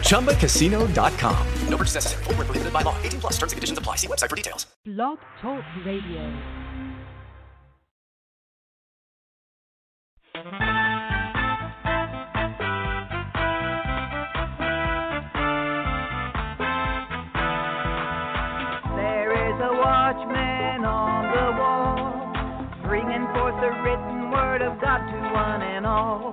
ChumbaCasino.com. No purchase necessary. Full prohibited by law. 18 plus terms and conditions apply. See website for details. Blog Talk Radio. There is a watchman on the wall, bringing forth the written word of God to one and all.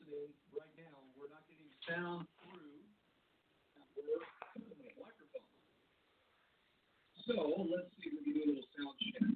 Listening right now, we're not getting sound through our microphone. So let's see if we can do a little sound check.